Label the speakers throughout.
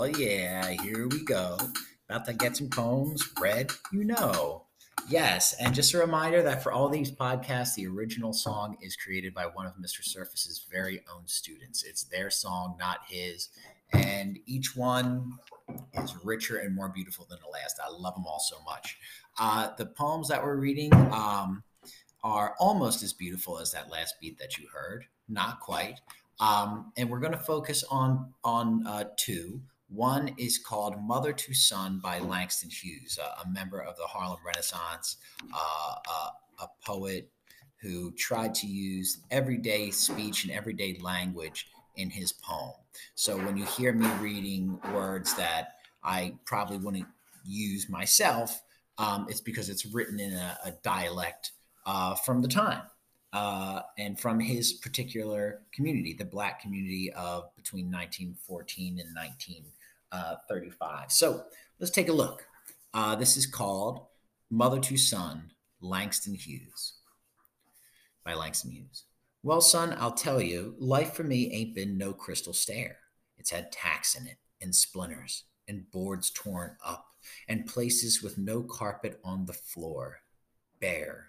Speaker 1: Oh, yeah, here we go. About to get some poems read, you know. Yes, and just a reminder that for all these podcasts, the original song is created by one of Mr. Surface's very own students. It's their song, not his. And each one is richer and more beautiful than the last. I love them all so much. Uh, the poems that we're reading um, are almost as beautiful as that last beat that you heard, not quite. Um, and we're going to focus on on uh, two. One is called Mother to Son by Langston Hughes, uh, a member of the Harlem Renaissance, uh, uh, a poet who tried to use everyday speech and everyday language in his poem. So when you hear me reading words that I probably wouldn't use myself, um, it's because it's written in a, a dialect uh, from the time uh, and from his particular community, the black community of between 1914 and 1935. So let's take a look. Uh, this is called Mother to Son, Langston Hughes by Langston Hughes. Well, son, I'll tell you, life for me ain't been no crystal stair. It's had tacks in it, and splinters, and boards torn up, and places with no carpet on the floor, bare.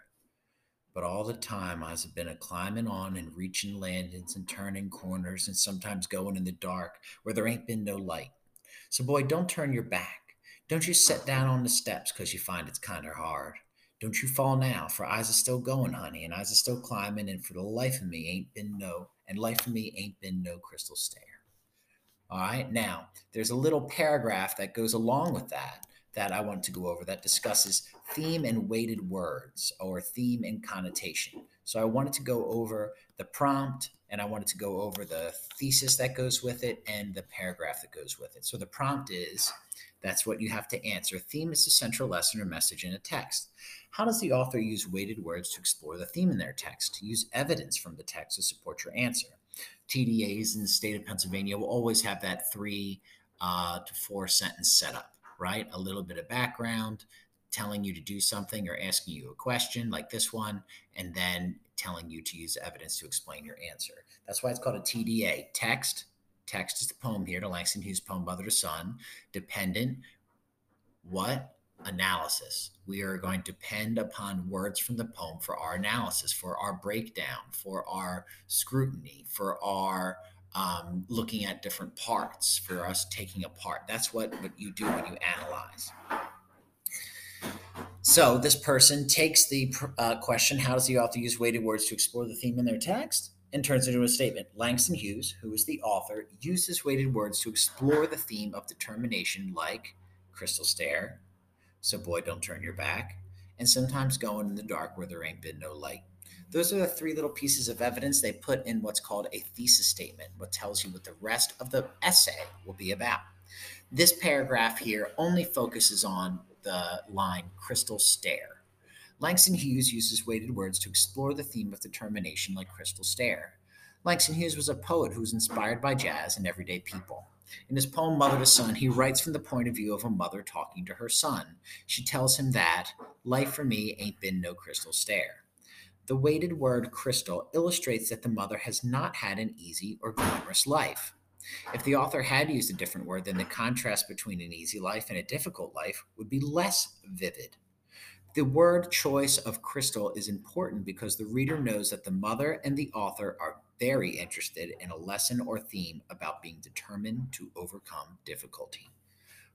Speaker 1: But all the time I've been a climbing on and reaching landings and turning corners and sometimes going in the dark where there ain't been no light. So, boy, don't turn your back. Don't you sit down on the steps 'cause you find it's kinder hard. Don't you fall now, for I's are still going, honey, and I's are still climbing, and for the life of me ain't been no, and life for me ain't been no crystal stair. All right, now there's a little paragraph that goes along with that that I want to go over that discusses theme and weighted words or theme and connotation. So I wanted to go over the prompt and I wanted to go over the thesis that goes with it and the paragraph that goes with it. So the prompt is that's what you have to answer. Theme is the central lesson or message in a text. How does the author use weighted words to explore the theme in their text? Use evidence from the text to support your answer. TDAs in the state of Pennsylvania will always have that three uh, to four sentence setup, right? A little bit of background, telling you to do something or asking you a question like this one, and then telling you to use evidence to explain your answer. That's why it's called a TDA text. Text is the poem here to Langston Hughes' poem Mother to Son. Dependent, what? analysis. We are going to depend upon words from the poem for our analysis, for our breakdown, for our scrutiny, for our um, looking at different parts, for us taking apart. That's what, what you do when you analyze. So this person takes the uh, question, how does the author use weighted words to explore the theme in their text? And turns it into a statement. Langston Hughes, who is the author, uses weighted words to explore the theme of determination, like crystal stair, so boy, don't turn your back, and sometimes going in the dark where there ain't been no light. Those are the three little pieces of evidence they put in what's called a thesis statement, what tells you what the rest of the essay will be about. This paragraph here only focuses on the line crystal stair. Langston Hughes uses weighted words to explore the theme of determination like crystal stair. Langston Hughes was a poet who was inspired by jazz and everyday people. In his poem Mother to Son, he writes from the point of view of a mother talking to her son. She tells him that life for me ain't been no crystal stair. The weighted word crystal illustrates that the mother has not had an easy or glamorous life. If the author had used a different word, then the contrast between an easy life and a difficult life would be less vivid. The word choice of crystal is important because the reader knows that the mother and the author are very interested in a lesson or theme about being determined to overcome difficulty.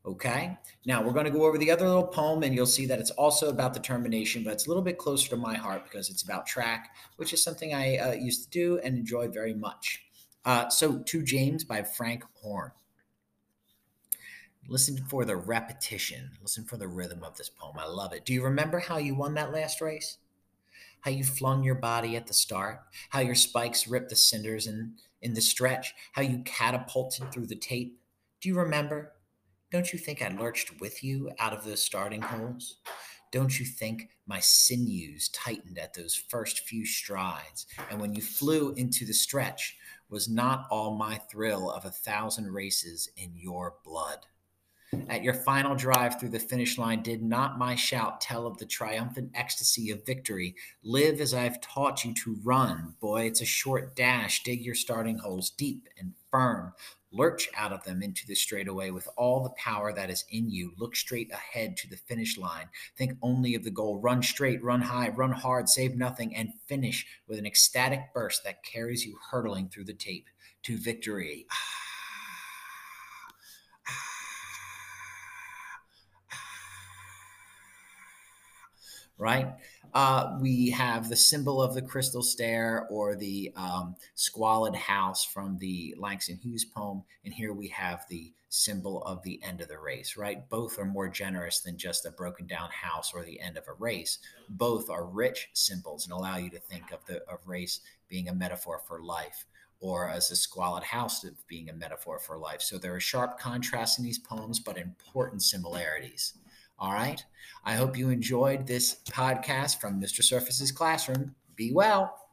Speaker 1: Okay, now we're going to go over the other little poem, and you'll see that it's also about determination, but it's a little bit closer to my heart because it's about track, which is something I uh, used to do and enjoy very much. Uh, so, To James by Frank Horne. Listen for the repetition, listen for the rhythm of this poem. I love it. Do you remember how you won that last race? how you flung your body at the start, how your spikes ripped the cinders in, in the stretch, how you catapulted through the tape. Do you remember? Don't you think I lurched with you out of those starting holes? Don't you think my sinews tightened at those first few strides? And when you flew into the stretch, was not all my thrill of a thousand races in your blood? At your final drive through the finish line, did not my shout tell of the triumphant ecstasy of victory? Live as I've taught you to run. Boy, it's a short dash. Dig your starting holes deep and firm. Lurch out of them into the straightaway with all the power that is in you. Look straight ahead to the finish line. Think only of the goal. Run straight, run high, run hard, save nothing, and finish with an ecstatic burst that carries you hurtling through the tape to victory. Ah. Right? Uh, we have the symbol of the crystal stair or the um, squalid house from the Langston Hughes poem. And here we have the symbol of the end of the race, right? Both are more generous than just a broken down house or the end of a race. Both are rich symbols and allow you to think of the of race being a metaphor for life or as a squalid house of being a metaphor for life. So there are sharp contrasts in these poems, but important similarities. All right. I hope you enjoyed this podcast from Mr. Surface's classroom. Be well.